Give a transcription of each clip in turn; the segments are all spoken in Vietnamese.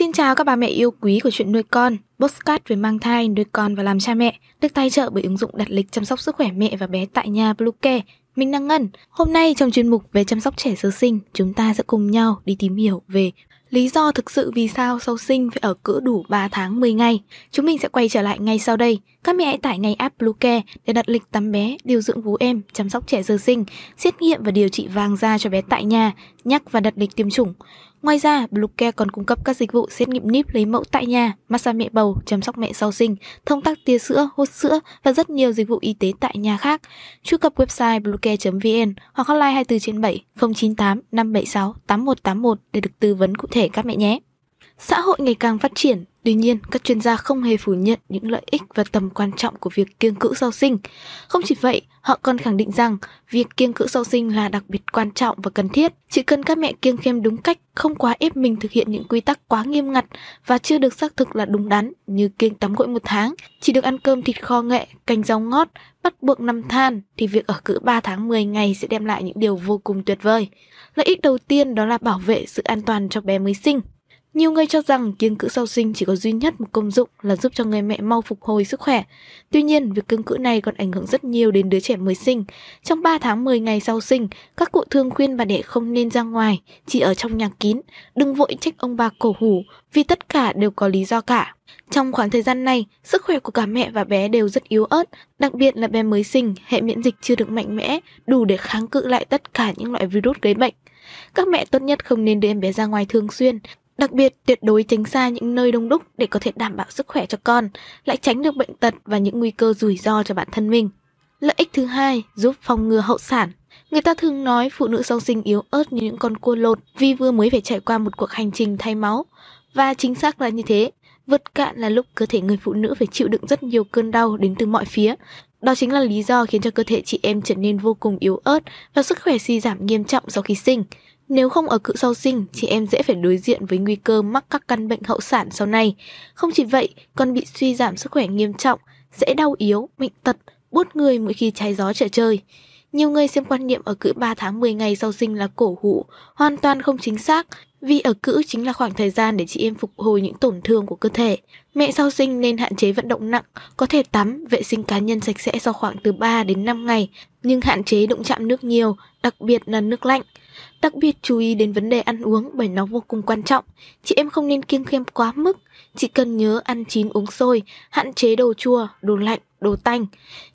Xin chào các bà mẹ yêu quý của chuyện nuôi con, postcard về mang thai, nuôi con và làm cha mẹ, được tài trợ bởi ứng dụng đặt lịch chăm sóc sức khỏe mẹ và bé tại nhà Bluecare. Mình đang Ngân. Hôm nay trong chuyên mục về chăm sóc trẻ sơ sinh, chúng ta sẽ cùng nhau đi tìm hiểu về lý do thực sự vì sao sau sinh phải ở cỡ đủ 3 tháng 10 ngày. Chúng mình sẽ quay trở lại ngay sau đây. Các mẹ hãy tải ngay app Bluecare để đặt lịch tắm bé, điều dưỡng vú em, chăm sóc trẻ sơ sinh, xét nghiệm và điều trị vàng da cho bé tại nhà, nhắc và đặt lịch tiêm chủng. Ngoài ra, Bluecare còn cung cấp các dịch vụ xét nghiệm níp lấy mẫu tại nhà, massage mẹ bầu, chăm sóc mẹ sau sinh, thông tắc tia sữa, hút sữa và rất nhiều dịch vụ y tế tại nhà khác. Truy cập website bluecare.vn hoặc hotline 24 trên 7 098 576 8181 để được tư vấn cụ thể các mẹ nhé. Xã hội ngày càng phát triển, Tuy nhiên, các chuyên gia không hề phủ nhận những lợi ích và tầm quan trọng của việc kiêng cữ sau sinh. Không chỉ vậy, họ còn khẳng định rằng việc kiêng cữ sau sinh là đặc biệt quan trọng và cần thiết. Chỉ cần các mẹ kiêng khem đúng cách, không quá ép mình thực hiện những quy tắc quá nghiêm ngặt và chưa được xác thực là đúng đắn như kiêng tắm gội một tháng, chỉ được ăn cơm thịt kho nghệ, canh rau ngót, bắt buộc nằm than thì việc ở cữ 3 tháng 10 ngày sẽ đem lại những điều vô cùng tuyệt vời. Lợi ích đầu tiên đó là bảo vệ sự an toàn cho bé mới sinh. Nhiều người cho rằng kiêng cữ sau sinh chỉ có duy nhất một công dụng là giúp cho người mẹ mau phục hồi sức khỏe. Tuy nhiên, việc kiêng cữ này còn ảnh hưởng rất nhiều đến đứa trẻ mới sinh. Trong 3 tháng 10 ngày sau sinh, các cụ thường khuyên bà đẻ không nên ra ngoài, chỉ ở trong nhà kín, đừng vội trách ông bà cổ hủ, vì tất cả đều có lý do cả. Trong khoảng thời gian này, sức khỏe của cả mẹ và bé đều rất yếu ớt, đặc biệt là bé mới sinh, hệ miễn dịch chưa được mạnh mẽ, đủ để kháng cự lại tất cả những loại virus gây bệnh. Các mẹ tốt nhất không nên đưa em bé ra ngoài thường xuyên, Đặc biệt, tuyệt đối tránh xa những nơi đông đúc để có thể đảm bảo sức khỏe cho con, lại tránh được bệnh tật và những nguy cơ rủi ro cho bản thân mình. Lợi ích thứ hai, giúp phòng ngừa hậu sản. Người ta thường nói phụ nữ sau sinh yếu ớt như những con cua lột vì vừa mới phải trải qua một cuộc hành trình thay máu. Và chính xác là như thế, vượt cạn là lúc cơ thể người phụ nữ phải chịu đựng rất nhiều cơn đau đến từ mọi phía. Đó chính là lý do khiến cho cơ thể chị em trở nên vô cùng yếu ớt và sức khỏe suy giảm nghiêm trọng sau khi sinh. Nếu không ở cự sau sinh, chị em dễ phải đối diện với nguy cơ mắc các căn bệnh hậu sản sau này. Không chỉ vậy, còn bị suy giảm sức khỏe nghiêm trọng, dễ đau yếu, bệnh tật, buốt người mỗi khi trái gió trở trời. Nhiều người xem quan niệm ở cữ 3 tháng 10 ngày sau sinh là cổ hủ, hoàn toàn không chính xác, vì ở cữ chính là khoảng thời gian để chị em phục hồi những tổn thương của cơ thể. Mẹ sau sinh nên hạn chế vận động nặng, có thể tắm, vệ sinh cá nhân sạch sẽ sau khoảng từ 3 đến 5 ngày, nhưng hạn chế đụng chạm nước nhiều, đặc biệt là nước lạnh. Đặc biệt chú ý đến vấn đề ăn uống bởi nó vô cùng quan trọng. Chị em không nên kiêng khem quá mức, chỉ cần nhớ ăn chín uống sôi, hạn chế đồ chua, đồ lạnh, đồ tanh.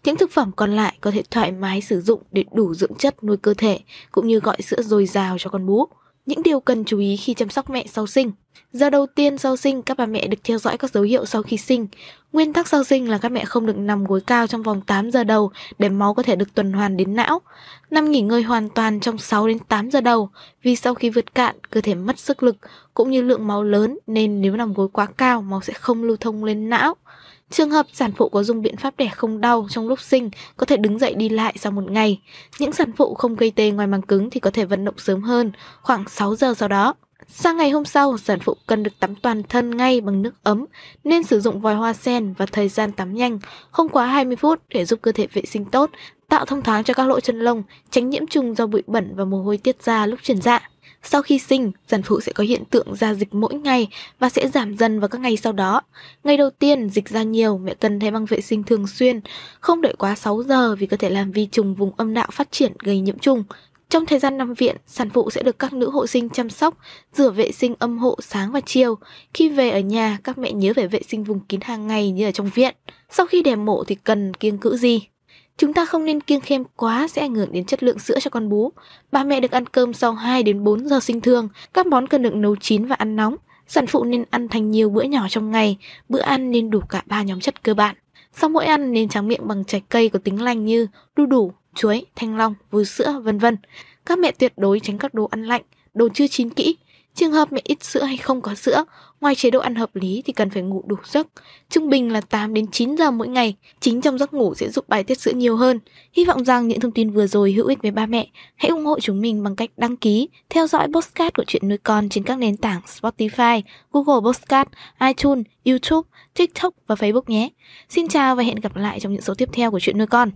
Những thực phẩm còn lại có thể thoải mái sử dụng để đủ dưỡng chất nuôi cơ thể, cũng như gọi sữa dồi dào cho con bú. Những điều cần chú ý khi chăm sóc mẹ sau sinh. Giờ đầu tiên sau sinh, các bà mẹ được theo dõi các dấu hiệu sau khi sinh. Nguyên tắc sau sinh là các mẹ không được nằm gối cao trong vòng 8 giờ đầu để máu có thể được tuần hoàn đến não. Nằm nghỉ ngơi hoàn toàn trong 6 đến 8 giờ đầu vì sau khi vượt cạn, cơ thể mất sức lực cũng như lượng máu lớn nên nếu nằm gối quá cao, máu sẽ không lưu thông lên não. Trường hợp sản phụ có dùng biện pháp đẻ không đau trong lúc sinh có thể đứng dậy đi lại sau một ngày. Những sản phụ không gây tê ngoài màng cứng thì có thể vận động sớm hơn, khoảng 6 giờ sau đó. Sang ngày hôm sau, sản phụ cần được tắm toàn thân ngay bằng nước ấm, nên sử dụng vòi hoa sen và thời gian tắm nhanh, không quá 20 phút để giúp cơ thể vệ sinh tốt, tạo thông thoáng cho các lỗ chân lông, tránh nhiễm trùng do bụi bẩn và mồ hôi tiết ra lúc chuyển dạ. Sau khi sinh, sản phụ sẽ có hiện tượng ra dịch mỗi ngày và sẽ giảm dần vào các ngày sau đó. Ngày đầu tiên, dịch ra nhiều, mẹ cần thay băng vệ sinh thường xuyên, không đợi quá 6 giờ vì có thể làm vi trùng vùng âm đạo phát triển gây nhiễm trùng. Trong thời gian nằm viện, sản phụ sẽ được các nữ hộ sinh chăm sóc, rửa vệ sinh âm hộ sáng và chiều. Khi về ở nhà, các mẹ nhớ phải vệ sinh vùng kín hàng ngày như ở trong viện. Sau khi đẻ mổ thì cần kiêng cữ gì? Chúng ta không nên kiêng khem quá sẽ ảnh hưởng đến chất lượng sữa cho con bú. Bà mẹ được ăn cơm sau 2 đến 4 giờ sinh thương, các món cần được nấu chín và ăn nóng. Sản phụ nên ăn thành nhiều bữa nhỏ trong ngày, bữa ăn nên đủ cả ba nhóm chất cơ bản. Sau mỗi ăn nên tráng miệng bằng trái cây có tính lành như đu đủ, chuối, thanh long, vú sữa, vân vân. Các mẹ tuyệt đối tránh các đồ ăn lạnh, đồ chưa chín kỹ. Trường hợp mẹ ít sữa hay không có sữa, ngoài chế độ ăn hợp lý thì cần phải ngủ đủ giấc. Trung bình là 8 đến 9 giờ mỗi ngày. Chính trong giấc ngủ sẽ giúp bài tiết sữa nhiều hơn. Hy vọng rằng những thông tin vừa rồi hữu ích với ba mẹ. Hãy ủng hộ chúng mình bằng cách đăng ký, theo dõi postcard của chuyện nuôi con trên các nền tảng Spotify, Google Postcard, iTunes, YouTube, TikTok và Facebook nhé. Xin chào và hẹn gặp lại trong những số tiếp theo của chuyện nuôi con.